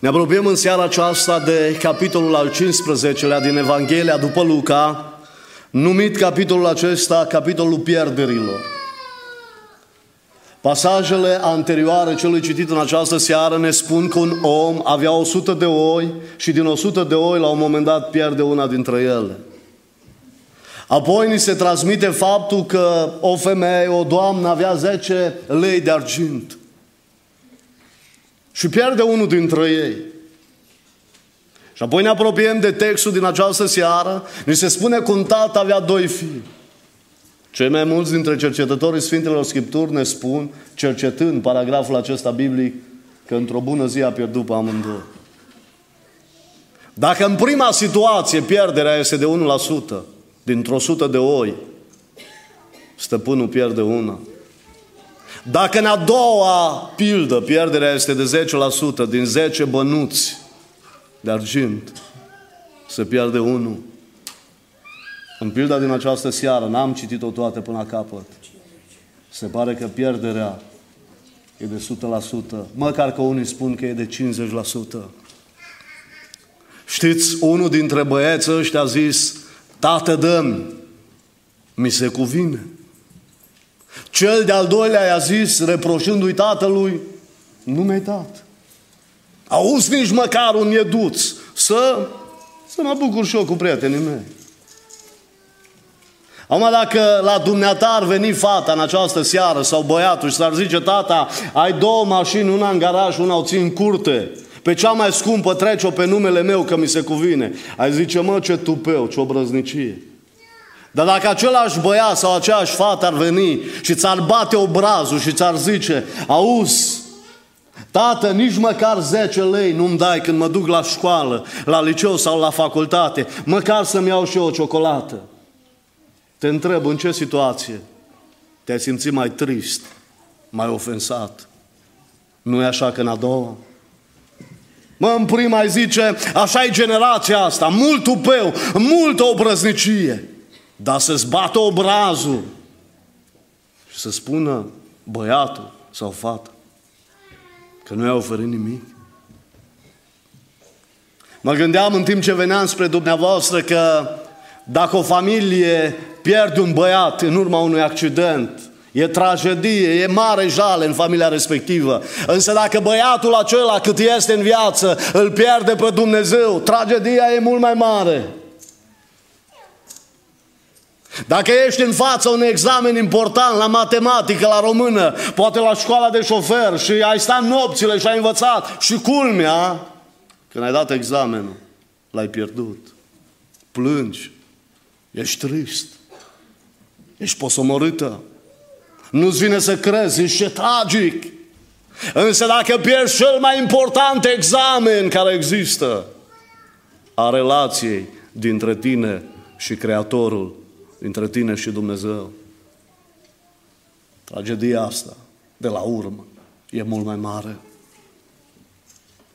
Ne apropiem în seara aceasta de capitolul al 15-lea din Evanghelia după Luca, numit capitolul acesta capitolul pierderilor. Pasajele anterioare celui citit în această seară ne spun că un om avea 100 de oi și din 100 de oi la un moment dat pierde una dintre ele. Apoi ni se transmite faptul că o femeie, o doamnă avea 10 lei de argint și pierde unul dintre ei. Și apoi ne apropiem de textul din această seară, ni se spune că un tată avea doi fii. Cei mai mulți dintre cercetătorii Sfintelor Scripturi ne spun, cercetând paragraful acesta biblic, că într-o bună zi a pierdut pe amândouă. Dacă în prima situație pierderea este de 1%, dintr-o sută de oi, stăpânul pierde una. Dacă în a doua pildă pierderea este de 10% din 10 bănuți de argint, se pierde unul. În pilda din această seară, n-am citit-o toate până la capăt, se pare că pierderea e de 100%, măcar că unii spun că e de 50%. Știți, unul dintre băieți ăștia a zis, Tată, dă mi se cuvine. Cel de-al doilea i-a zis, reproșându-i tatălui, nu mi-ai dat. Auzi nici măcar un ieduț să, să mă bucur și eu cu prietenii mei. Acum dacă la dumneata ar veni fata în această seară sau băiatul și s-ar zice, tata, ai două mașini, una în garaj, una o ții în curte, pe cea mai scumpă trece-o pe numele meu că mi se cuvine. Ai zice, mă, ce tupeu, ce obrăznicie. Dar dacă același băiat sau aceeași fată ar veni și ți-ar bate obrazul și ți-ar zice, auzi, tată, nici măcar 10 lei nu-mi dai când mă duc la școală, la liceu sau la facultate, măcar să-mi iau și eu o ciocolată. Te întreb, în ce situație te-ai simțit mai trist, mai ofensat? Nu e așa că în a doua? Mă, în prima îi zice, așa e generația asta, mult tupeu, multă obrăznicie. Dar să-ți bată obrazul și să spună băiatul sau fata că nu i-a oferit nimic. Mă gândeam în timp ce veneam spre dumneavoastră că dacă o familie pierde un băiat în urma unui accident, E tragedie, e mare jale în familia respectivă. Însă dacă băiatul acela cât este în viață îl pierde pe Dumnezeu, tragedia e mult mai mare. Dacă ești în fața unui examen important la matematică, la română, poate la școala de șofer și ai stat nopțile și ai învățat și culmea, când ai dat examenul, l-ai pierdut. Plângi, ești trist, ești posomorâtă, nu-ți vine să crezi, ești tragic. Însă dacă pierzi cel mai important examen care există a relației dintre tine și Creatorul, dintre tine și Dumnezeu, tragedia asta, de la urmă, e mult mai mare.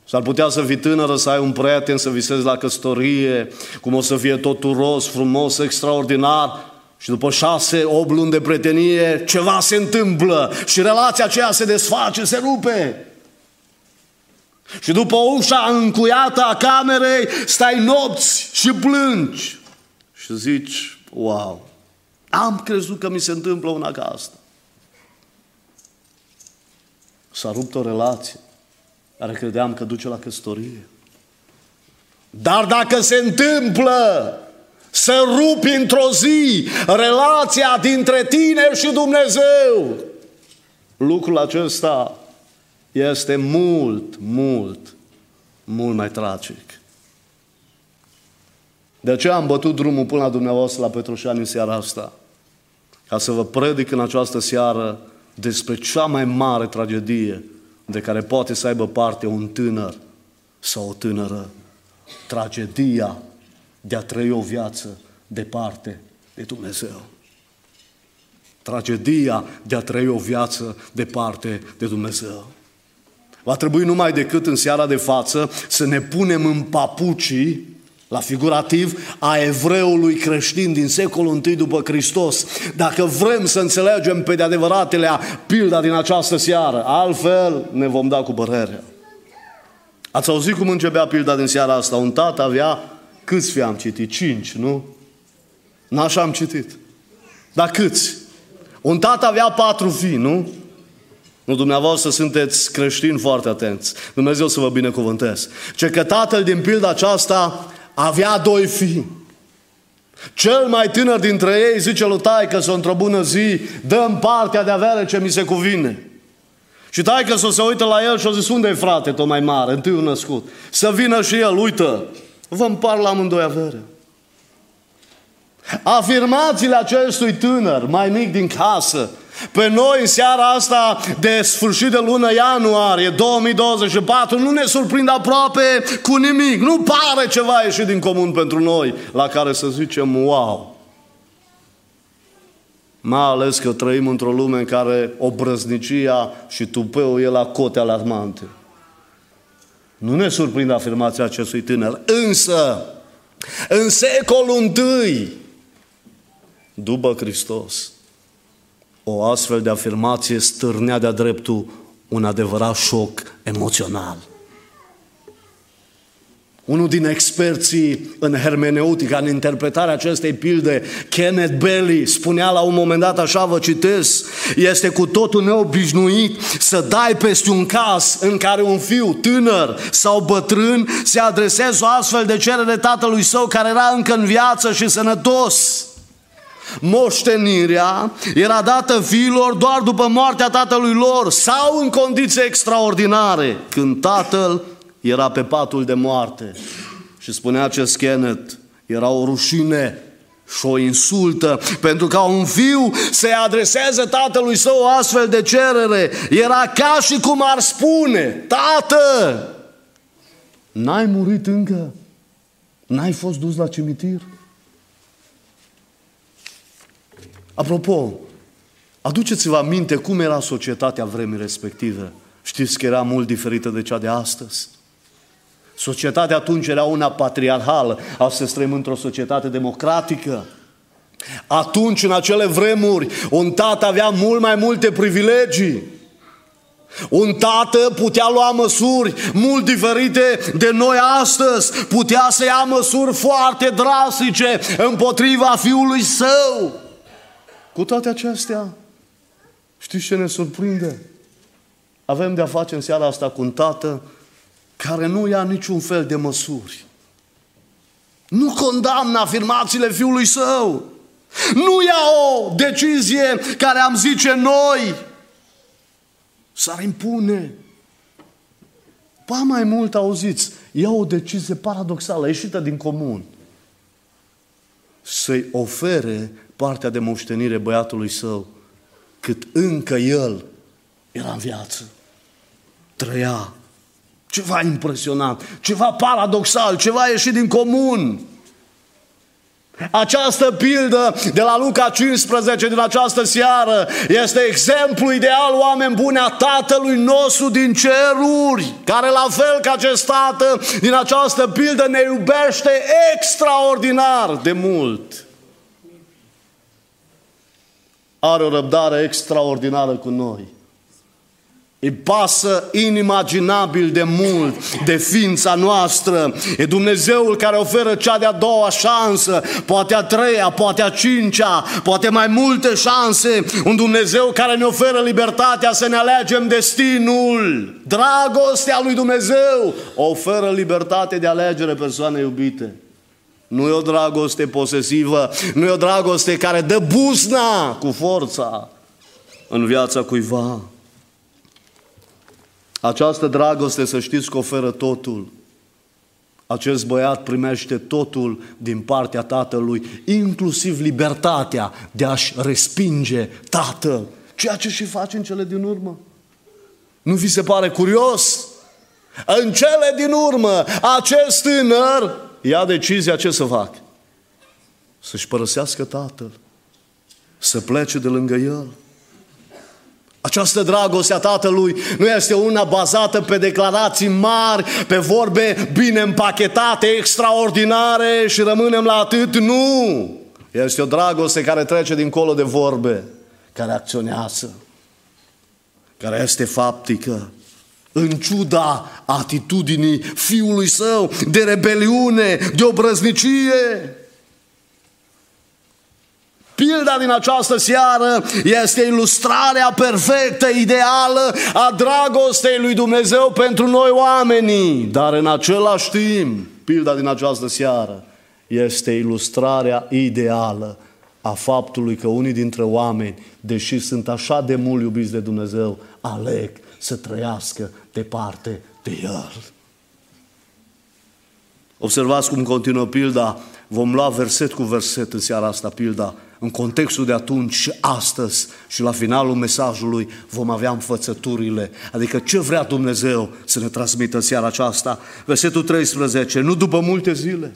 S-ar putea să fii tânără, să ai un prieten, să visezi la căsătorie, cum o să fie totul roz, frumos, extraordinar, și după șase, opt luni de prietenie, ceva se întâmplă și relația aceea se desface, se rupe. Și după ușa încuiată a camerei, stai nopți și plângi. Și zici, wow, am crezut că mi se întâmplă una ca asta. S-a rupt o relație care credeam că duce la căsătorie. Dar dacă se întâmplă să rupi într-o zi relația dintre tine și Dumnezeu. Lucrul acesta este mult, mult, mult mai tragic. De aceea am bătut drumul până la dumneavoastră la Petroșani în seara asta. Ca să vă predic în această seară despre cea mai mare tragedie de care poate să aibă parte un tânăr sau o tânără. Tragedia de a trăi o viață departe de Dumnezeu. Tragedia de a trăi o viață departe de Dumnezeu. Va trebui numai decât în seara de față să ne punem în papucii la figurativ, a evreului creștin din secolul I după Hristos. Dacă vrem să înțelegem pe de adevăratele pilda din această seară, altfel ne vom da cu părerea. Ați auzit cum începea pilda din seara asta? Un tată avea, câți fi am citit? Cinci, nu? N-așa am citit. Dar câți? Un tată avea patru fii, nu? Nu, dumneavoastră sunteți creștini foarte atenți. Dumnezeu să vă binecuvântez. Ce că tatăl din pilda aceasta avea doi fii. Cel mai tânăr dintre ei zice lui taică să într-o bună zi dăm partea de avere ce mi se cuvine. Și taică să se uită la el și o zis, unde e frate tot mai mare, întâiul născut? Să vină și el, uită, vă împar la amândoi avere. Afirmațiile acestui tânăr, mai mic din casă, pe noi în seara asta de sfârșit de lună ianuarie 2024 nu ne surprind aproape cu nimic. Nu pare ceva ieșit din comun pentru noi la care să zicem wow. Mai ales că trăim într-o lume în care obrăznicia și tupeul e la cote alarmante. Nu ne surprinde afirmația acestui tânăr. Însă, în secolul I, după Hristos, o astfel de afirmație stârnea de-a dreptul un adevărat șoc emoțional. Unul din experții în hermeneutica, în interpretarea acestei pilde, Kenneth Bailey, spunea la un moment dat, așa vă citesc, este cu totul neobișnuit să dai peste un caz în care un fiu tânăr sau bătrân se adresează o astfel de cerere tatălui său care era încă în viață și sănătos. Moștenirea era dată fiilor doar după moartea tatălui lor sau în condiții extraordinare, când tatăl era pe patul de moarte. Și spunea acest Kenneth, era o rușine și o insultă, pentru ca un fiu să-i adreseze tatălui său o astfel de cerere. Era ca și cum ar spune, tată, n-ai murit încă? N-ai fost dus la cimitir? Apropo, aduceți-vă aminte cum era societatea vremii respective. Știți că era mult diferită de cea de astăzi. Societatea atunci era una patriarhală, astăzi trăim într-o societate democratică. Atunci, în acele vremuri, un tată avea mult mai multe privilegii. Un tată putea lua măsuri mult diferite de noi astăzi. Putea să ia măsuri foarte drastice împotriva fiului său. Cu toate acestea, știți ce ne surprinde? Avem de-a face în seara asta cu un tată care nu ia niciun fel de măsuri. Nu condamnă afirmațiile fiului său. Nu ia o decizie care am zice noi. S-ar impune. Pa mai mult auziți, ia o decizie paradoxală, ieșită din comun. Să-i ofere partea de moștenire băiatului său, cât încă el era în viață. Trăia. Ceva impresionant, ceva paradoxal, ceva ieșit din comun. Această pildă de la Luca 15 din această seară este exemplu ideal, oameni buni, a Tatălui nostru din ceruri, care la fel ca acest Tată din această pildă ne iubește extraordinar de mult are o răbdare extraordinară cu noi. Îi pasă inimaginabil de mult de ființa noastră. E Dumnezeul care oferă cea de-a doua șansă, poate a treia, poate a cincea, poate mai multe șanse. Un Dumnezeu care ne oferă libertatea să ne alegem destinul. Dragostea lui Dumnezeu oferă libertate de alegere persoane iubite. Nu e o dragoste posesivă, nu e o dragoste care dă buzna cu forța în viața cuiva. Această dragoste, să știți că oferă totul. Acest băiat primește totul din partea tatălui, inclusiv libertatea de a-și respinge tatăl, ceea ce și face în cele din urmă. Nu vi se pare curios? În cele din urmă, acest tânăr ia decizia ce să fac. Să-și părăsească tatăl, să plece de lângă el. Această dragoste a Tatălui nu este una bazată pe declarații mari, pe vorbe bine împachetate, extraordinare și rămânem la atât. Nu! Este o dragoste care trece dincolo de vorbe, care acționează, care este faptică. În ciuda atitudinii fiului său, de rebeliune, de obrăznicie. Pilda din această seară este ilustrarea perfectă, ideală a dragostei lui Dumnezeu pentru noi oamenii. Dar în același timp, pilda din această seară este ilustrarea ideală a faptului că unii dintre oameni, deși sunt așa de mult iubiți de Dumnezeu, aleg să trăiască departe de El. Observați cum continuă pilda, vom lua verset cu verset în seara asta pilda, în contextul de atunci și astăzi și la finalul mesajului vom avea înfățăturile, adică ce vrea Dumnezeu să ne transmită în seara aceasta. Versetul 13, nu după multe zile,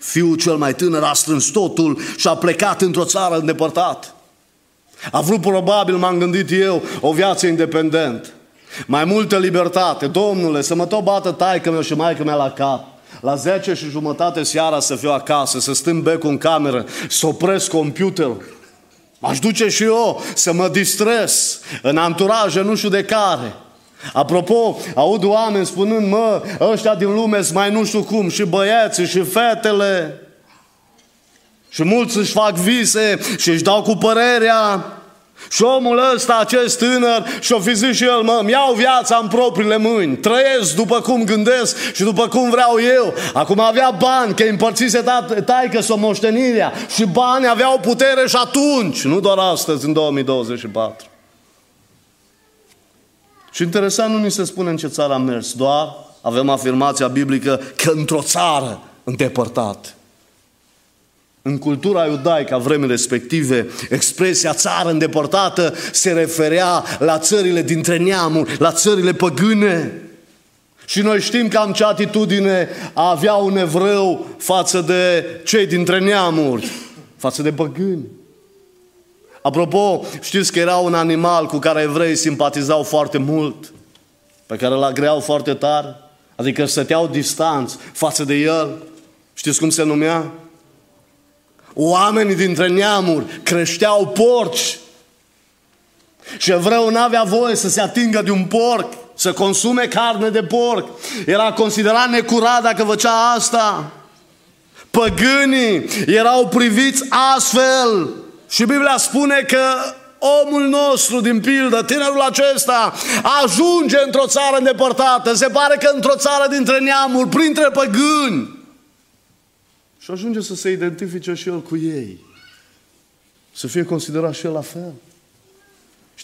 fiul cel mai tânăr a strâns totul și a plecat într-o țară îndepărtată. A vrut probabil, m-am gândit eu, o viață independentă. Mai multă libertate. Domnule, să mă tot bată taică meu și maică mea la cap. La 10 și jumătate seara să fiu acasă, să stâng becul în cameră, să opresc computerul. Aș duce și eu să mă distres în anturaje nu știu de care. Apropo, aud oameni spunând, mă, ăștia din lume sunt mai nu știu cum, și băieții, și fetele. Și mulți își fac vise și își dau cu părerea. Și omul ăsta, acest tânăr, și-o fi zis și el, mă, iau viața în propriile mâini, trăiesc după cum gândesc și după cum vreau eu. Acum avea bani, că împărțise taică s-o moștenirea și bani aveau putere și atunci, nu doar astăzi, în 2024. Și interesant, nu ni se spune în ce țară am mers, doar avem afirmația biblică că într-o țară îndepărtată. În cultura iudaică a vremii respective, expresia țară îndepărtată se referea la țările dintre neamuri, la țările păgâne. Și noi știm cam ce atitudine avea un evreu față de cei dintre neamuri, față de păgâni. Apropo, știți că era un animal cu care evrei simpatizau foarte mult, pe care îl agreau foarte tare, adică stăteau distanți față de el. Știți cum se numea? Oamenii dintre neamuri creșteau porci. Și evreul n-avea voie să se atingă de un porc, să consume carne de porc. Era considerat necurat dacă făcea asta. Păgânii erau priviți astfel. Și Biblia spune că omul nostru din pildă, tinerul acesta, ajunge într-o țară îndepărtată. Se pare că într-o țară dintre neamuri, printre păgâni. Și ajunge să se identifice și el cu ei. Să fie considerat și el la fel.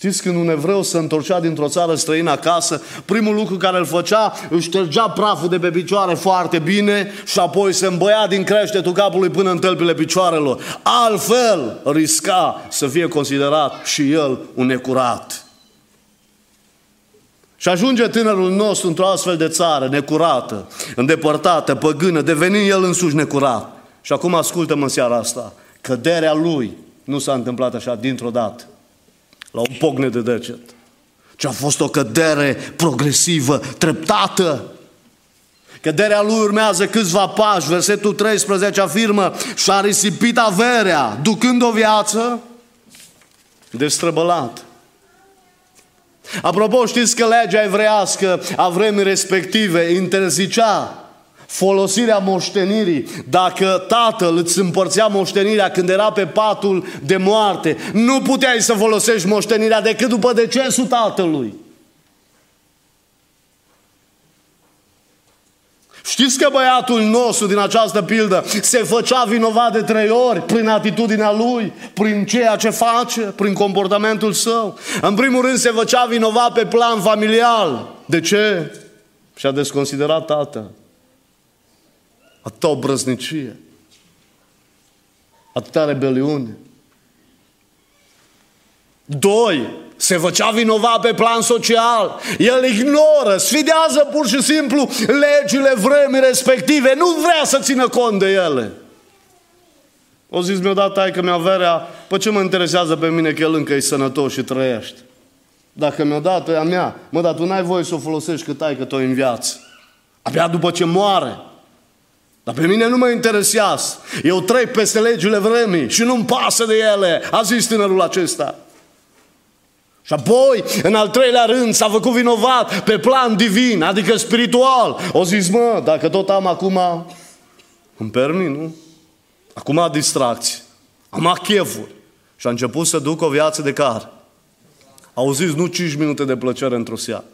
Știți când un evreu se întorcea dintr-o țară străină acasă, primul lucru care îl făcea, își ștergea praful de pe picioare foarte bine și apoi se îmbăia din creștetul capului până în tălpile picioarelor. Altfel risca să fie considerat și el un necurat. Și ajunge tânărul nostru într-o astfel de țară, necurată, îndepărtată, păgână, devenind el însuși necurat. Și acum ascultă-mă în seara asta. Căderea lui nu s-a întâmplat așa dintr-o dată, la un pocne de deget, ci a fost o cădere progresivă, treptată. Căderea lui urmează câțiva pași. Versetul 13 afirmă și-a risipit averea, ducând o viață destrăbălată. Apropo, știți că legea evreiască a vremii respective interzicea folosirea moștenirii. Dacă tatăl îți împărțea moștenirea când era pe patul de moarte, nu puteai să folosești moștenirea decât după decesul tatălui. Știți că băiatul nostru din această pildă se făcea vinovat de trei ori prin atitudinea lui, prin ceea ce face, prin comportamentul său. În primul rând se făcea vinovat pe plan familial. De ce? Și-a desconsiderat tatăl. Atâta obrăznicie. Atâta rebeliune. Doi, se făcea vinovat pe plan social. El ignoră, sfidează pur și simplu legile vremii respective. Nu vrea să țină cont de ele. O zis mi-o dat că mi-a averea, pe ce mă interesează pe mine că el încă e sănătos și trăiește? Dacă mi-o dat, e a mea. Mă, dar tu n-ai voie să o folosești cât ai că o în viață. Abia după ce moare. Dar pe mine nu mă interesează. Eu trec peste legile vremii și nu-mi pasă de ele, a zis tânărul acesta. Și apoi, în al treilea rând, s-a făcut vinovat pe plan divin, adică spiritual. O zis, mă, dacă tot am acum, îmi permit, nu? Acum distracție, am chefuri. Și a început să duc o viață de car. Auziți, nu 5 minute de plăcere într-o seară.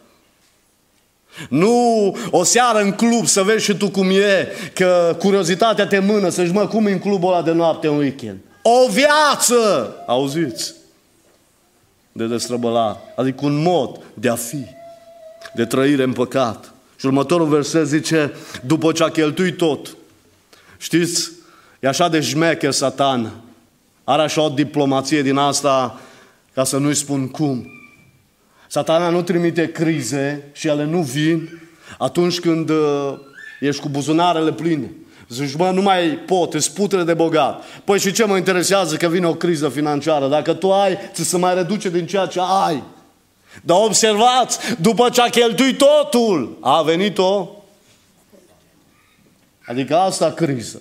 Nu o seară în club să vezi și tu cum e, că curiozitatea te mână să-și mă cum e în clubul ăla de noapte în weekend. O viață! Auziți? De destrăbălare. Adică un mod de a fi, de trăire în păcat. Și următorul verset zice, după ce a cheltuit tot, știți, e așa de șmecher satan, are așa o diplomație din asta, ca să nu-i spun cum. Satana nu trimite crize și ele nu vin atunci când uh, ești cu buzunarele pline. Zici, mă, nu mai pot, îți putere de bogat. Păi și ce mă interesează că vine o criză financiară? Dacă tu ai, ți se mai reduce din ceea ce ai. Dar observați, după ce a cheltuit totul, a venit o... Adică asta criză.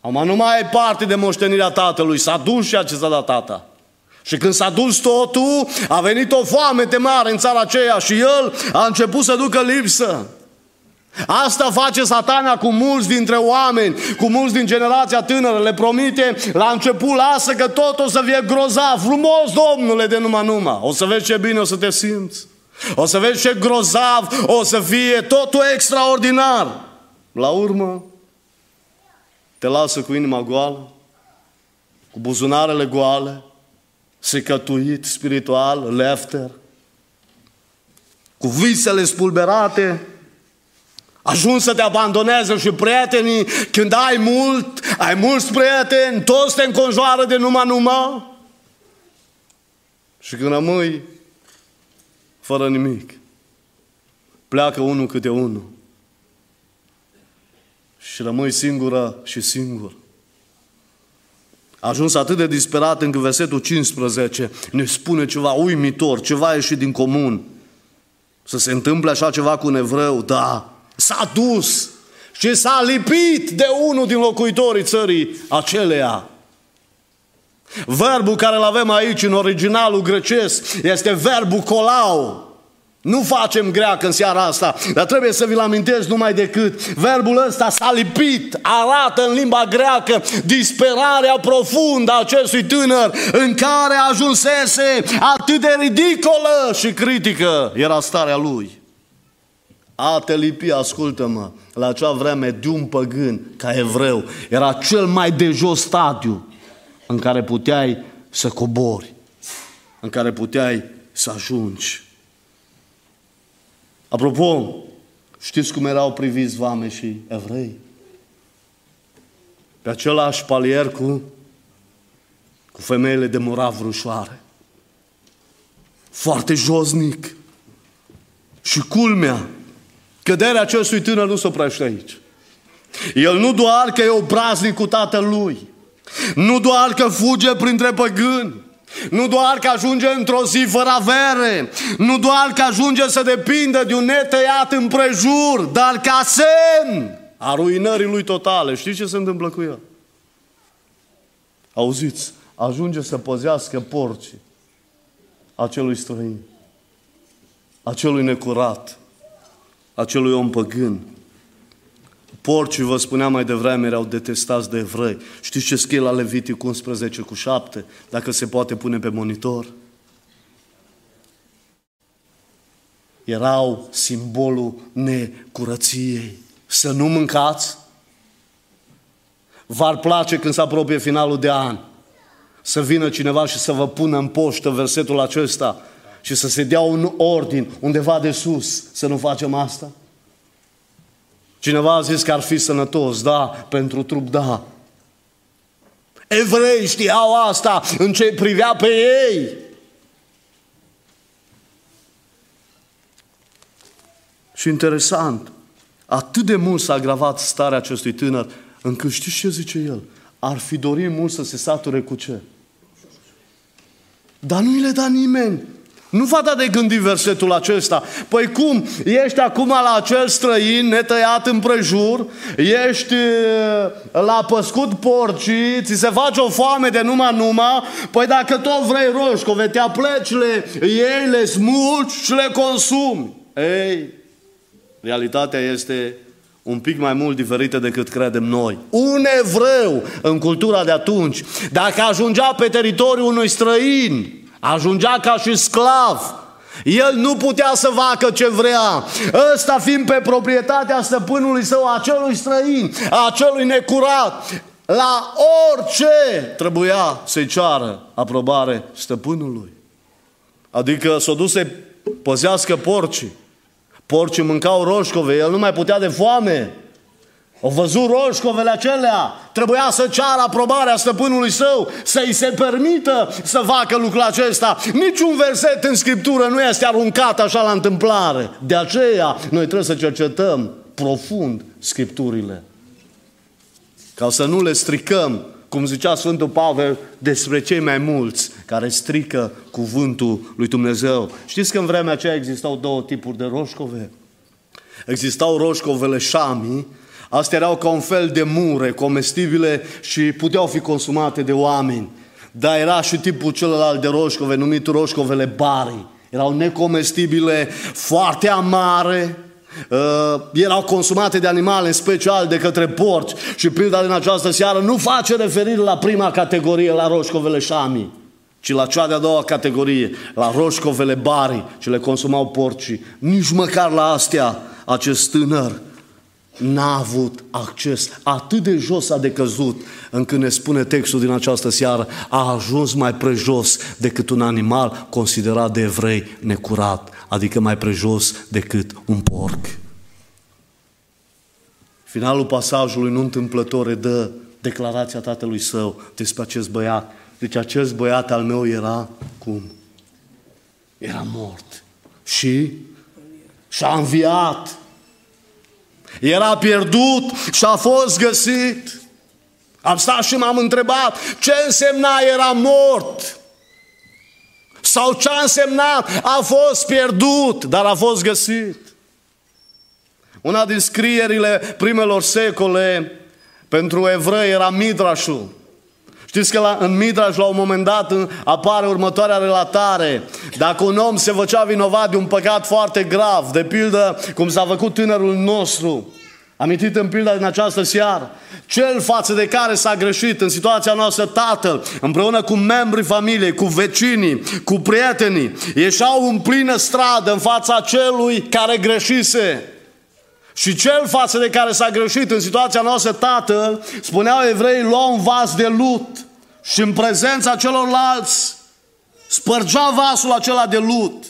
Acum nu mai ai parte de moștenirea tatălui, s-a dus ceea ce s-a dat tata. Și când s-a dus totul, a venit o foame de mare în țara aceea și el a început să ducă lipsă. Asta face satana cu mulți dintre oameni, cu mulți din generația tânără. Le promite la început, lasă că tot o să fie grozav, frumos, domnule, de numai numai. O să vezi ce bine o să te simți. O să vezi ce grozav o să fie, totul extraordinar. La urmă, te lasă cu inima goală, cu buzunarele goale, secătuit spiritual, lefter, cu visele spulberate, ajuns să te abandoneze și prietenii, când ai mult, ai mulți prieteni, toți te înconjoară de numai numai. Și când rămâi fără nimic, pleacă unul câte unul. Și rămâi singură și singur. A ajuns atât de disperat încât versetul 15 ne spune ceva uimitor, ceva ieșit din comun. Să se întâmple așa ceva cu un evreu, da, s-a dus și s-a lipit de unul din locuitorii țării aceleia. Verbul care îl avem aici în originalul grecesc este verbul colau. Nu facem greacă în seara asta, dar trebuie să vi-l amintesc numai decât. Verbul ăsta s-a lipit, arată în limba greacă disperarea profundă a acestui tânăr în care ajunsese atât de ridicolă și critică era starea lui. A te lipi, ascultă-mă, la acea vreme de un păgân ca evreu, era cel mai de jos stadiu în care puteai să cobori, în care puteai să ajungi. Apropo, știți cum erau priviți vame și evrei? Pe același palier cu, cu femeile de morav rușoare. Foarte josnic. Și culmea, căderea acestui tânăr nu se oprește aici. El nu doar că e obraznic cu tatălui, nu doar că fuge printre păgâni, nu doar că ajunge într-o zi fără avere, nu doar că ajunge să depindă de un netăiat împrejur, dar ca semn a ruinării lui totale. Știți ce se întâmplă cu el? Auziți, ajunge să păzească porcii acelui străin, acelui necurat, acelui om păgân, Porcii, vă spuneam mai devreme, erau detestați de evrei. Știți ce scrie la Levitic 11 cu 7? Dacă se poate pune pe monitor. Erau simbolul necurăției. Să nu mâncați. V-ar place când se apropie finalul de an să vină cineva și să vă pună în poștă versetul acesta și să se dea un ordin undeva de sus să nu facem asta? Cineva a zis că ar fi sănătos, da, pentru trup, da. Evrei știau asta în ce privea pe ei. Și interesant, atât de mult s-a agravat starea acestui tânăr, încât știți ce zice el? Ar fi dorit mult să se sature cu ce? Dar nu i le da nimeni. Nu fata de gândi versetul acesta. Păi cum? Ești acum la acel străin netăiat împrejur, ești la păscut porcii, ți se face o foame de numai numai, păi dacă tot vrei roșcove, te apleci, le iei, le smulci și le consumi. Ei, realitatea este un pic mai mult diferită decât credem noi. Un evreu în cultura de atunci, dacă ajungea pe teritoriul unui străin, ajungea ca și sclav, el nu putea să facă ce vrea. Ăsta fiind pe proprietatea stăpânului său, acelui străin, acelui necurat, la orice trebuia să-i ceară aprobare stăpânului. Adică s-o dus să păzească porcii. Porcii mâncau roșcove, el nu mai putea de foame. Au văzut roșcovele acelea, trebuia să ceară aprobarea stăpânului său, să-i se permită să facă lucrul acesta. Niciun verset în Scriptură nu este aruncat așa la întâmplare. De aceea, noi trebuie să cercetăm profund Scripturile. Ca să nu le stricăm, cum zicea Sfântul Pavel, despre cei mai mulți care strică cuvântul lui Dumnezeu. Știți că în vremea aceea existau două tipuri de roșcove? Existau roșcovele șamii, Astea erau ca un fel de mure comestibile și puteau fi consumate de oameni. Dar era și tipul celălalt de roșcove, numit roșcovele bari. Erau necomestibile, foarte amare, Uh, erau consumate de animale, în special de către porci. Și pilda din această seară nu face referire la prima categorie, la roșcovele șami, ci la cea de-a doua categorie, la roșcovele bari, ce le consumau porcii. Nici măcar la astea acest tânăr n-a avut acces. Atât de jos a decăzut, încât ne spune textul din această seară, a ajuns mai prejos decât un animal considerat de evrei necurat, adică mai prejos decât un porc. Finalul pasajului nu întâmplător dă declarația tatălui său despre acest băiat. Deci acest băiat al meu era cum? Era mort. Și? Și-a înviat. Era pierdut și a fost găsit. Am stat și m-am întrebat ce însemna era mort. Sau ce a însemnat a fost pierdut, dar a fost găsit. Una din scrierile primelor secole pentru evrei era Midrashul. Știți că la, în Midrash la un moment dat apare următoarea relatare. Dacă un om se făcea vinovat de un păcat foarte grav, de pildă cum s-a făcut tânărul nostru, amintit în pilda din această seară, cel față de care s-a greșit în situația noastră tatăl, împreună cu membrii familiei, cu vecinii, cu prietenii, ieșeau în plină stradă în fața celui care greșise. Și cel față de care s-a greșit în situația noastră tatăl, spuneau evrei, lua un vas de lut și în prezența celorlalți spărgea vasul acela de lut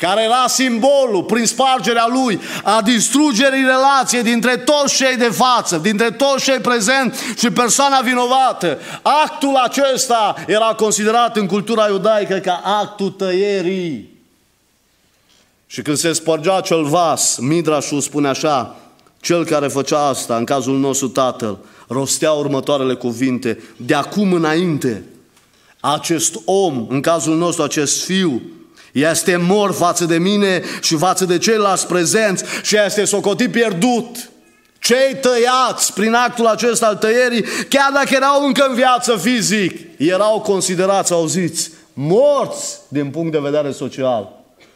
care era simbolul, prin spargerea lui, a distrugerii relației dintre toți cei de față, dintre toți cei prezenți și persoana vinovată. Actul acesta era considerat în cultura iudaică ca actul tăierii. Și când se spărgea acel vas, Midrașul spune așa, cel care făcea asta, în cazul nostru tatăl, rostea următoarele cuvinte, de acum înainte, acest om, în cazul nostru acest fiu, este mor față de mine și față de ceilalți prezenți și este socotit pierdut. Cei tăiați prin actul acesta al tăierii, chiar dacă erau încă în viață fizic, erau considerați, auziți, morți din punct de vedere social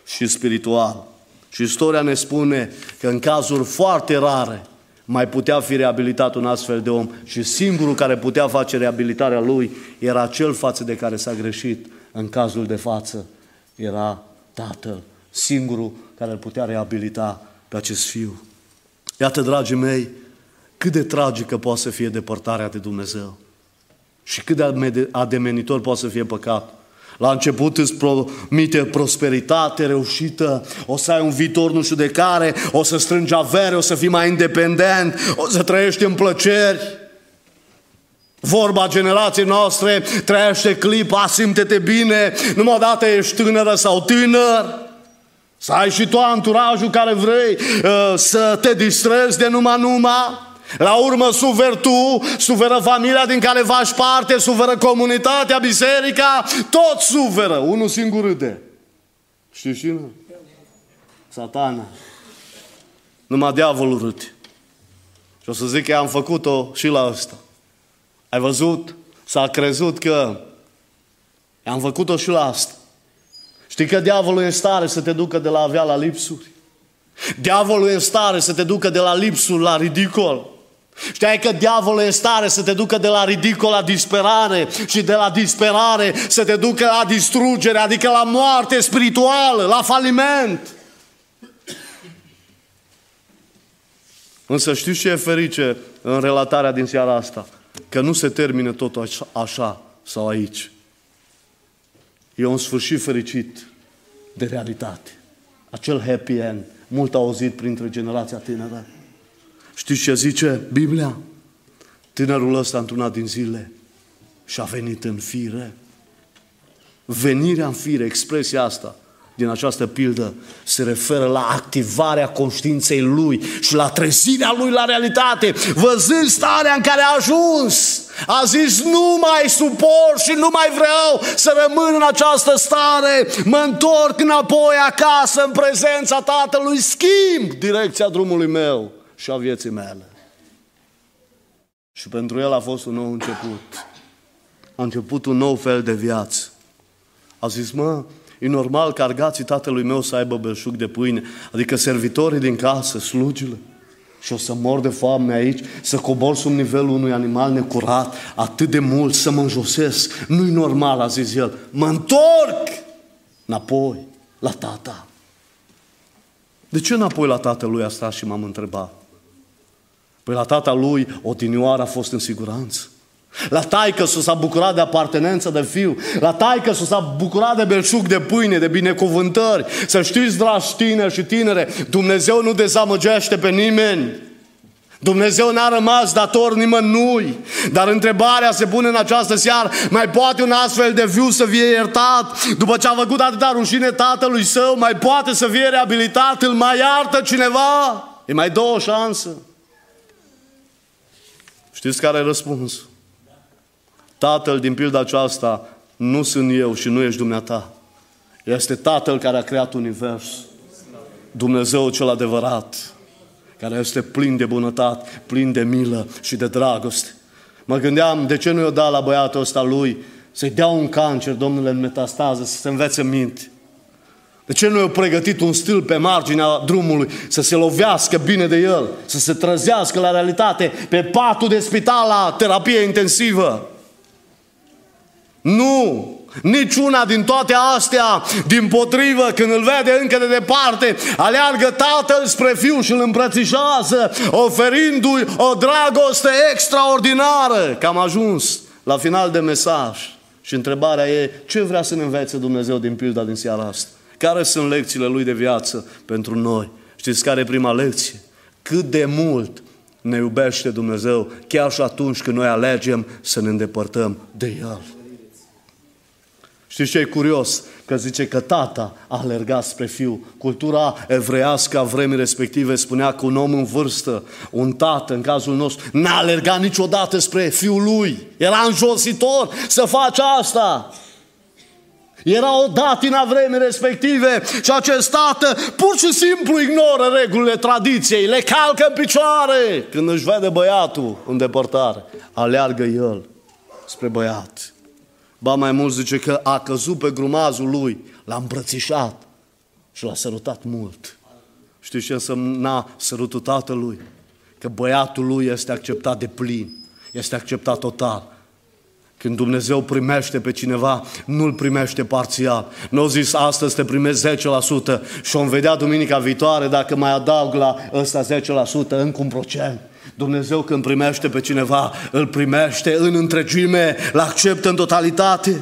și spiritual. Și istoria ne spune că în cazuri foarte rare mai putea fi reabilitat un astfel de om și singurul care putea face reabilitarea lui era cel față de care s-a greșit în cazul de față. Era Tatăl, singurul care îl putea reabilita pe acest fiu. Iată, dragii mei, cât de tragică poate să fie depărtarea de Dumnezeu și cât de ademenitor poate să fie păcatul. La început îți promite prosperitate reușită, o să ai un viitor nu știu de care, o să strângi avere, o să fii mai independent, o să trăiești în plăceri. Vorba generației noastre, trăiește clipa, simte-te bine, numai dată ești tânără sau tânăr. Să ai și tu anturajul care vrei, uh, să te distrezi de numai numai. La urmă suferi tu, suferă familia din care faci parte, suferă comunitatea, biserica, tot suferă. Unul singur râde. Știi cine? Satana. Numai diavolul râte. Și o să zic că am făcut-o și la ăsta. Ai văzut? S-a crezut că am făcut-o și la asta. Știi că diavolul e în stare să te ducă de la avea la lipsuri? Diavolul e în stare să te ducă de la lipsuri la ridicol. Știai că diavolul e în stare să te ducă de la ridicol la disperare și de la disperare să te ducă la distrugere, adică la moarte spirituală, la faliment. Însă știți ce e ferice în relatarea din seara asta? Că nu se termină tot așa, așa sau aici. E un sfârșit fericit de realitate. Acel happy end, mult auzit printre generația tânără. Știți ce zice Biblia? Tânărul ăsta într-una din zile și-a venit în fire. Venirea în fire, expresia asta, din această pildă se referă la activarea conștiinței lui și la trezirea lui la realitate, văzând starea în care a ajuns. A zis, nu mai suport și nu mai vreau să rămân în această stare, mă întorc înapoi acasă în prezența Tatălui, schimb direcția drumului meu și a vieții mele. Și pentru el a fost un nou început. A început un nou fel de viață. A zis, mă, E normal ca argații tatălui meu să aibă belșug de pâine, adică servitorii din casă, slugile. Și o să mor de foame aici, să cobor sub nivelul unui animal necurat, atât de mult, să mă înjosesc. Nu-i normal, a zis el. Mă întorc înapoi la tata. De ce înapoi la tatălui a stat și m-am întrebat? Păi la tata lui odinioară a fost în siguranță. La taică s-a bucurat de apartenență de fiu. La taică s-a bucurat de belșug de pâine, de binecuvântări. Să știți, dragi tineri și tinere, Dumnezeu nu dezamăgește pe nimeni. Dumnezeu n-a rămas dator nimănui. Dar întrebarea se pune în această seară, mai poate un astfel de viu să fie iertat? După ce a făcut atâta rușine tatălui său, mai poate să fie reabilitat? Îl mai iartă cineva? E mai două șanse. Știți care e răspunsul? Tatăl din pilda aceasta nu sunt eu și nu ești dumneata. Este Tatăl care a creat Univers. Dumnezeu cel adevărat, care este plin de bunătate, plin de milă și de dragoste. Mă gândeam, de ce nu i-o da la băiatul ăsta lui să-i dea un cancer, domnule, în metastază, să se învețe minte? De ce nu i-a pregătit un stil pe marginea drumului să se lovească bine de el, să se trăzească la realitate pe patul de spital la terapie intensivă? Nu! Niciuna din toate astea, din potrivă, când îl vede încă de departe, aleargă tatăl spre fiu și îl îmbrățișează, oferindu-i o dragoste extraordinară. Că am ajuns la final de mesaj. Și întrebarea e, ce vrea să ne învețe Dumnezeu din pilda din seara asta? Care sunt lecțiile Lui de viață pentru noi? Știți care e prima lecție? Cât de mult ne iubește Dumnezeu, chiar și atunci când noi alegem să ne îndepărtăm de El. Știți ce e curios? Că zice că tata a alergat spre fiu. Cultura evreiască a vremii respective spunea că un om în vârstă, un tată, în cazul nostru, n-a alergat niciodată spre fiul lui. Era înjositor să faci asta. Era o datina vremii respective și acest tată pur și simplu ignoră regulile tradiției, le calcă în picioare. Când își vede băiatul în depărtare, aleargă el spre băiat. Ba mai mult zice că a căzut pe grumazul lui, l-a îmbrățișat și l-a sărutat mult. Știți ce însemna sărutul tatălui? Că băiatul lui este acceptat de plin, este acceptat total. Când Dumnezeu primește pe cineva, nu-l primește parțial. Nu au zis astăzi te primești 10% și o vedea duminica viitoare dacă mai adaug la ăsta 10% încă un procent. Dumnezeu când primește pe cineva, îl primește în întregime, îl acceptă în totalitate.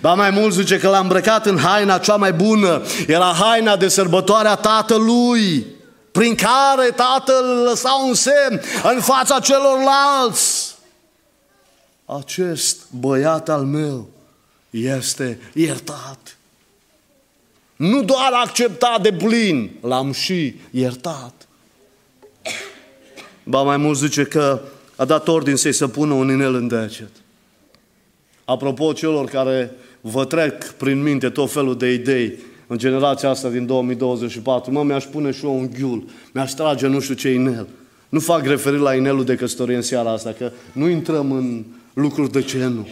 Ba mai mult zice că l-a îmbrăcat în haina cea mai bună. Era haina de sărbătoare a tatălui, prin care tatăl lăsa un semn în fața celorlalți. Acest băiat al meu este iertat. Nu doar acceptat de plin, l-am și iertat. Ba mai mult zice că a dat ordin să-i să pună un inel în deget. Apropo celor care vă trec prin minte tot felul de idei în generația asta din 2024, mă, mi-aș pune și eu un ghiul, mi-aș trage nu știu ce inel. Nu fac referire la inelul de căsătorie în seara asta, că nu intrăm în lucruri de ce nu.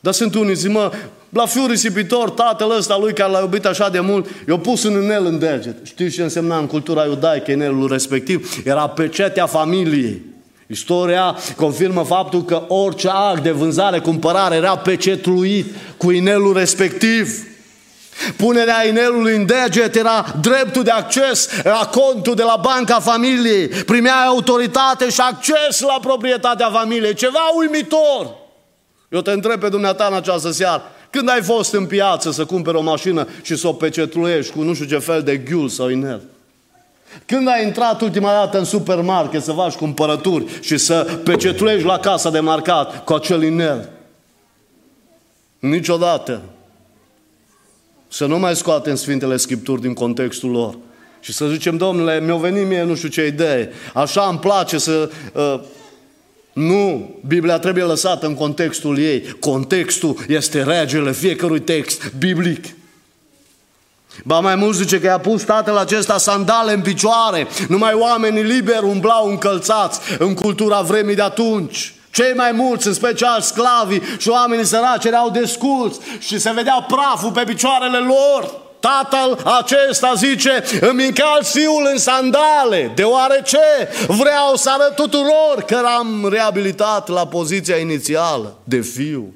Dar sunt unii zi, mă, la fiul risipitor, tatăl ăsta lui care l-a iubit așa de mult, i-a pus un inel în deget. Știți ce însemna în cultura iudaică inelul respectiv? Era pecetea familiei. Istoria confirmă faptul că orice act de vânzare, cumpărare era pecetluit cu inelul respectiv. Punerea inelului în deget era dreptul de acces la contul de la banca familiei. Primea autoritate și acces la proprietatea familiei. Ceva uimitor. Eu te întreb pe dumneata în această seară. Când ai fost în piață să cumperi o mașină și să o pecetluiești cu nu știu ce fel de ghiul sau inel? Când ai intrat ultima dată în supermarket să faci cumpărături și să pecetluiești la casa de marcat cu acel inel? Niciodată. Să nu mai scoatem Sfintele Scripturi din contextul lor. Și să zicem, domnule, mi-a venit mie nu știu ce idee, așa îmi place să... Uh, nu, Biblia trebuie lăsată în contextul ei. Contextul este regele fiecărui text biblic. Ba mai mult zice că i-a pus tatăl acesta sandale în picioare. Numai oamenii liberi umblau încălțați în cultura vremii de atunci. Cei mai mulți, în special sclavii și oamenii săraci, erau desculți și se vedea praful pe picioarele lor. Tatăl acesta zice, îmi încalț fiul în sandale, deoarece vreau să arăt tuturor că am reabilitat la poziția inițială de fiu.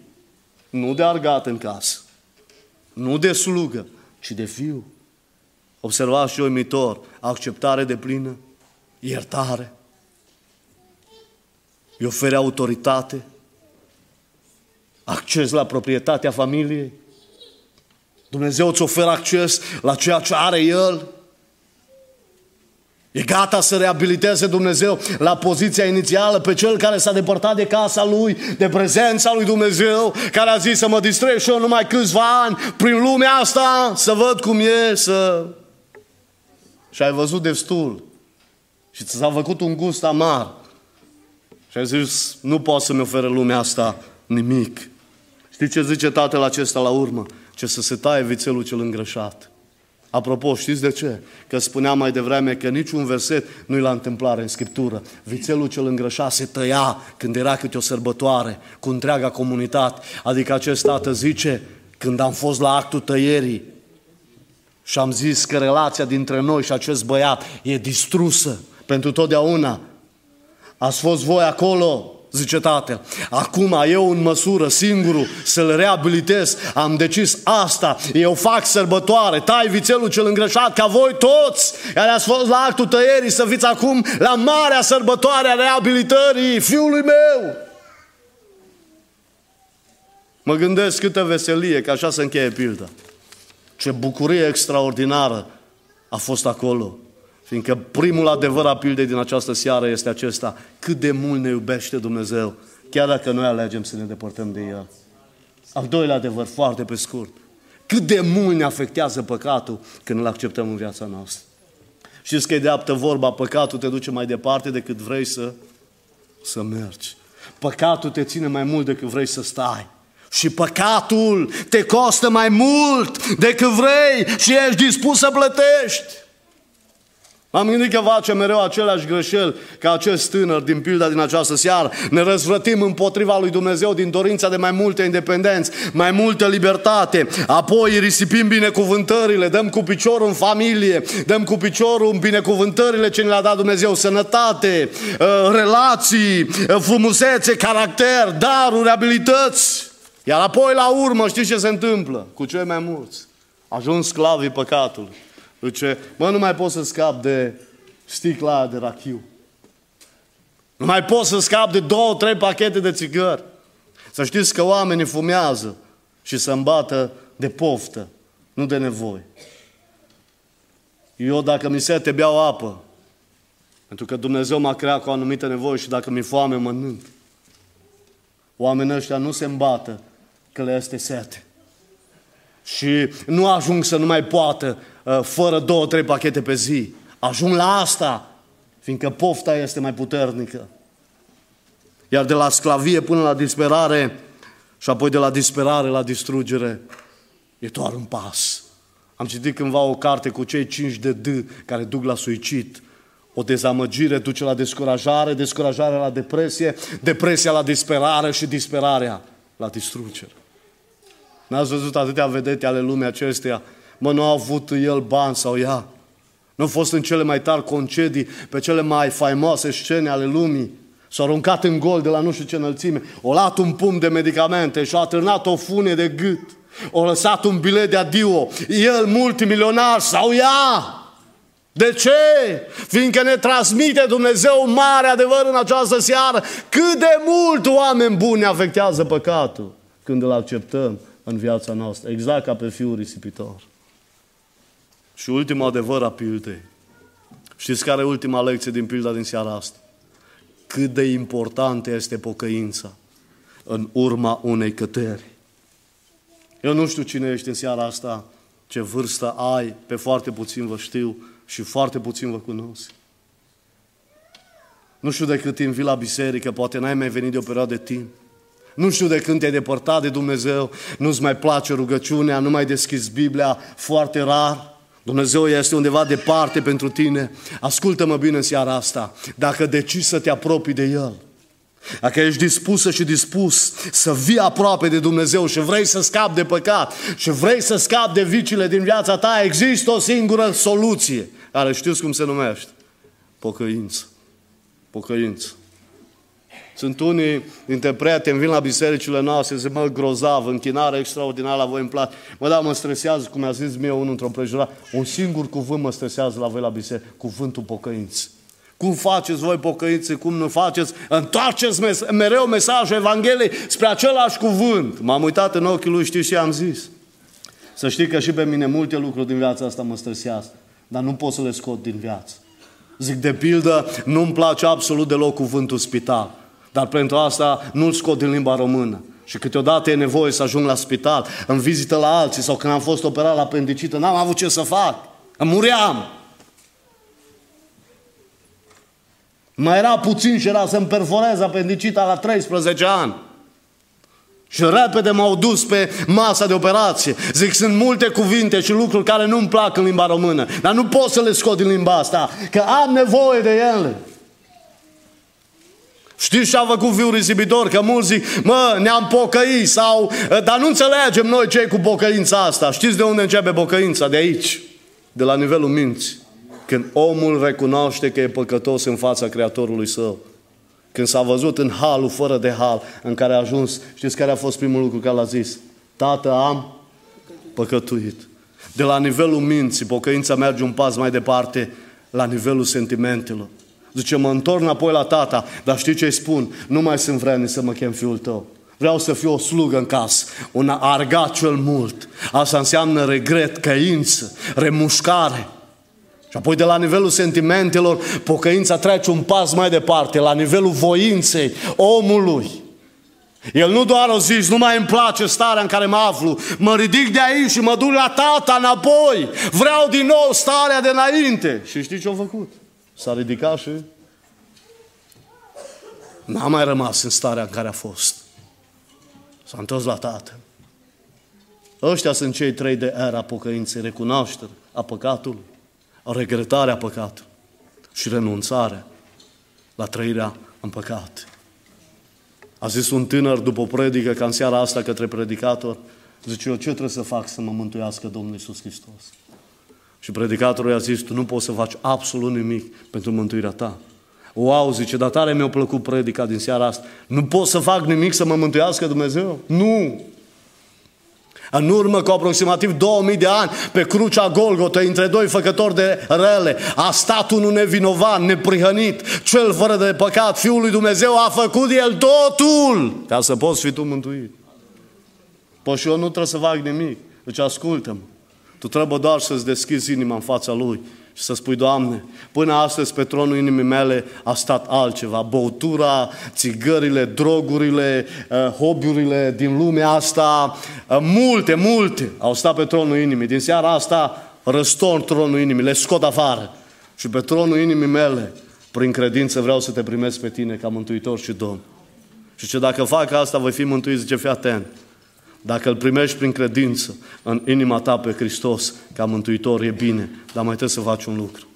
Nu de argat în casă, nu de slugă, ci de fiu. Observați și uimitor, acceptare de plină, iertare, îi ofere autoritate, acces la proprietatea familiei. Dumnezeu îți oferă acces la ceea ce are El. E gata să reabiliteze Dumnezeu la poziția inițială pe cel care s-a depărtat de casa lui, de prezența lui Dumnezeu, care a zis să mă distrez și eu numai câțiva ani prin lumea asta, să văd cum e, să... Și ai văzut destul. Și ți s-a făcut un gust amar. Și ai zis, nu pot să-mi ofere lumea asta nimic. Știi ce zice tatăl acesta la urmă? Ce să se taie vițelul cel îngrășat. Apropo, știți de ce? Că spuneam mai devreme că niciun verset nu-i la întâmplare în Scriptură. Vițelul cel îngrășat se tăia când era câte o sărbătoare cu întreaga comunitate. Adică acest tată zice, când am fost la actul tăierii și am zis că relația dintre noi și acest băiat e distrusă pentru totdeauna, Ați fost voi acolo, zice tatăl. Acum eu în măsură singurul să-l reabilitez. Am decis asta. Eu fac sărbătoare. Tai vițelul cel îngrășat ca voi toți care ați fost la actul tăierii să fiți acum la marea sărbătoare a reabilitării fiului meu. Mă gândesc câtă veselie, că așa se încheie pilda. Ce bucurie extraordinară a fost acolo. Fiindcă primul adevăr a pildei din această seară este acesta, cât de mult ne iubește Dumnezeu, chiar dacă noi alegem să ne depărtăm de El. Al doilea adevăr, foarte pe scurt, cât de mult ne afectează păcatul când îl acceptăm în viața noastră. Știți că e deaptă vorba, păcatul te duce mai departe decât vrei să, să mergi. Păcatul te ține mai mult decât vrei să stai. Și păcatul te costă mai mult decât vrei și ești dispus să plătești. M-am gândit că face mereu aceleași greșeli ca acest tânăr din pilda din această seară. Ne răzvrătim împotriva lui Dumnezeu din dorința de mai multe independență, mai multă libertate. Apoi risipim binecuvântările, dăm cu piciorul în familie, dăm cu piciorul în binecuvântările ce ne le-a dat Dumnezeu, sănătate, uh, relații, uh, frumusețe, caracter, daruri, abilități. Iar apoi la urmă știți ce se întâmplă cu cei mai mulți? Ajuns sclavii păcatului. Zice, mă, nu mai pot să scap de sticla de rachiu. Nu mai pot să scap de două, trei pachete de țigări. Să știți că oamenii fumează și să îmbată de poftă, nu de nevoie. Eu dacă mi se te beau apă, pentru că Dumnezeu m-a creat cu o anumită nevoie și dacă mi-e foame, mănânc. Oamenii ăștia nu se îmbată că le este sete. Și nu ajung să nu mai poată Uh, fără două, trei pachete pe zi. Ajung la asta, fiindcă pofta este mai puternică. Iar de la sclavie până la disperare și apoi de la disperare la distrugere, e doar un pas. Am citit cândva o carte cu cei cinci de D care duc la suicid. O dezamăgire duce la descurajare, descurajarea la depresie, depresia la disperare și disperarea la distrugere. N-ați văzut atâtea vedete ale lumii acesteia? Mă, nu a avut el bani sau ea. Nu a fost în cele mai tari concedii, pe cele mai faimoase scene ale lumii. S-a aruncat în gol de la nu știu ce înălțime. O luat un pum de medicamente și a atârnat o funie de gât. O lăsat un bilet de adio. El, multimilionar, sau ea. De ce? Fiindcă ne transmite Dumnezeu un mare adevăr în această seară. Cât de mult oameni buni afectează păcatul când îl acceptăm în viața noastră. Exact ca pe fiul risipitor. Și ultimul adevăr a pildei. Știți care e ultima lecție din pilda din seara asta? Cât de importantă este pocăința în urma unei căteri. Eu nu știu cine ești în seara asta, ce vârstă ai, pe foarte puțin vă știu și foarte puțin vă cunosc. Nu știu de cât timp vii la biserică, poate n-ai mai venit de o perioadă de timp. Nu știu de când te-ai depărtat de Dumnezeu, nu-ți mai place rugăciunea, nu mai deschizi Biblia foarte rar. Dumnezeu este undeva departe pentru tine. Ascultă-mă bine în seara asta. Dacă decizi să te apropii de El, dacă ești dispusă și dispus să vii aproape de Dumnezeu și vrei să scapi de păcat și vrei să scapi de vicile din viața ta, există o singură soluție, care știți cum se numește? Pocăință. Pocăință. Sunt unii dintre prieteni, vin la bisericile noastre, zic, mă, grozav, închinare extraordinară la voi în place. Mă, da, mă stresează, cum mi-a zis mie unul într-o prejurare, un singur cuvânt mă stresează la voi la biserică, cuvântul pocăință. Cum faceți voi pocăințe, cum nu faceți? Întoarceți mereu mesajul Evangheliei spre același cuvânt. M-am uitat în ochii lui, știți ce am zis? Să știi că și pe mine multe lucruri din viața asta mă stresează, dar nu pot să le scot din viață. Zic, de pildă, nu-mi place absolut deloc cuvântul spital. Dar pentru asta nu-l scot din limba română. Și câteodată e nevoie să ajung la spital, în vizită la alții sau când am fost operat la apendicită, n-am avut ce să fac. Îmi muream. Mai era puțin și era să-mi perforez apendicita la 13 ani. Și repede m-au dus pe masa de operație. Zic, sunt multe cuvinte și lucruri care nu-mi plac în limba română, dar nu pot să le scot din limba asta, că am nevoie de ele. Știți ce a făcut fiul risipitor? Că mulți zic, mă, ne-am pocăit sau... Dar nu înțelegem noi ce cu pocăința asta. Știți de unde începe pocăința? De aici. De la nivelul minții. Când omul recunoaște că e păcătos în fața Creatorului său. Când s-a văzut în halul fără de hal în care a ajuns, știți care a fost primul lucru care l-a zis? Tată, am păcătuit. De la nivelul minții, pocăința merge un pas mai departe la nivelul sentimentelor. Zice, mă întorc înapoi la tata, dar știi ce îi spun? Nu mai sunt vrednic să mă chem fiul tău. Vreau să fiu o slugă în casă, un argat cel mult. Asta înseamnă regret, căință, remușcare. Și apoi de la nivelul sentimentelor, pocăința trece un pas mai departe, la nivelul voinței omului. El nu doar o zis, nu mai îmi place starea în care mă aflu, mă ridic de aici și mă duc la tata înapoi, vreau din nou starea de înainte. Și știi ce a făcut? S-a ridicat și n-a mai rămas în starea în care a fost. S-a întors la Tatăl. Ăștia sunt cei trei de era pocăinței, recunoaștere a păcatului, regretarea păcatului și renunțarea la trăirea în păcat. A zis un tânăr după o predică, ca în seara asta către predicator, zice, eu ce trebuie să fac să mă mântuiască Domnul Iisus Hristos? Și predicatorul i-a zis, tu nu poți să faci absolut nimic pentru mântuirea ta. Wow, zice, dar tare mi-a plăcut predica din seara asta. Nu pot să fac nimic să mă mântuiască Dumnezeu? Nu! În urmă cu aproximativ 2000 de ani, pe crucea Golgota, între doi făcători de rele, a stat unul nevinovat, neprihănit, cel fără de păcat, Fiul lui Dumnezeu a făcut El totul ca să poți fi tu mântuit. Păi și eu nu trebuie să fac nimic. Deci ascultă-mă. Tu trebuie doar să-ți deschizi inima în fața Lui și să spui, Doamne, până astăzi pe tronul inimii mele a stat altceva. Băutura, țigările, drogurile, uh, hobby-urile din lumea asta, uh, multe, multe au stat pe tronul inimii. Din seara asta răstorn tronul inimii, le scot afară. Și pe tronul inimii mele, prin credință, vreau să te primesc pe tine ca mântuitor și Domn. Și ce dacă fac asta, voi fi mântuit, zice, fii atent. Dacă îl primești prin credință în inima ta pe Hristos ca mântuitor, e bine, dar mai trebuie să faci un lucru.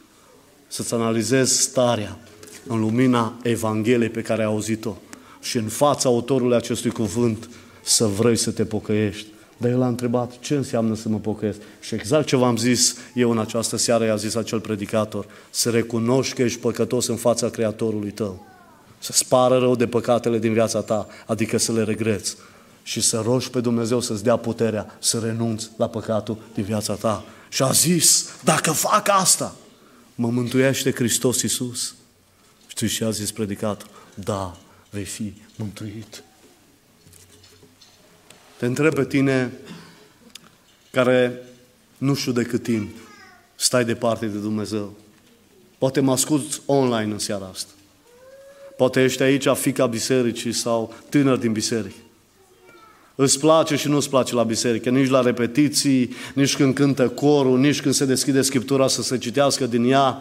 Să-ți analizezi starea în lumina Evangheliei pe care ai auzit-o și în fața autorului acestui cuvânt să vrei să te pocăiești. Dar el a întrebat ce înseamnă să mă pocăiesc. Și exact ce v-am zis eu în această seară, i-a zis acel predicator, să recunoști că ești păcătos în fața Creatorului tău. Să spară rău de păcatele din viața ta, adică să le regreți. Și să rogi pe Dumnezeu să-ți dea puterea să renunți la păcatul din viața ta. Și a zis, dacă fac asta, mă mântuiește Hristos Iisus. Știți ce a zis predicatul? Da, vei fi mântuit. Te întreb pe tine care nu știu de cât timp stai departe de Dumnezeu. Poate mă asculți online în seara asta. Poate ești aici fica bisericii sau tânăr din biserică. Îți place și nu-ți place la biserică, nici la repetiții, nici când cântă corul, nici când se deschide Scriptura să se citească din ea.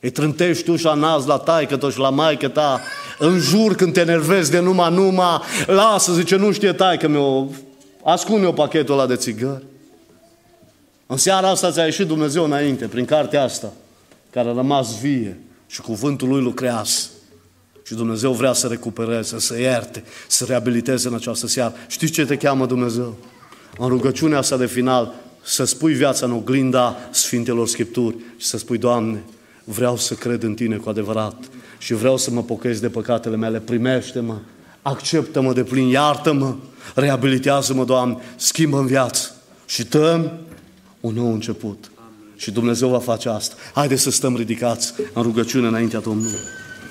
Îi trântești ușa nas la taică ta și la maică ta, în jur când te enervezi de numai numai, lasă, zice, nu știe taică meu, ascunde-o pachetul ăla de țigări. În seara asta ți-a ieșit Dumnezeu înainte, prin cartea asta, care a rămas vie și cuvântul lui lucrează. Și Dumnezeu vrea să recupereze, să ierte, să reabiliteze în această seară. Știți ce te cheamă Dumnezeu? În rugăciunea asta de final, să spui viața în oglinda Sfintelor Scripturi și să spui, Doamne, vreau să cred în Tine cu adevărat și vreau să mă pocăiesc de păcatele mele, primește-mă, acceptă-mă de plin, iartă-mă, reabilitează-mă, Doamne, schimbă în viață și tăm un nou început. Și Dumnezeu va face asta. Haideți să stăm ridicați în rugăciune înaintea Domnului.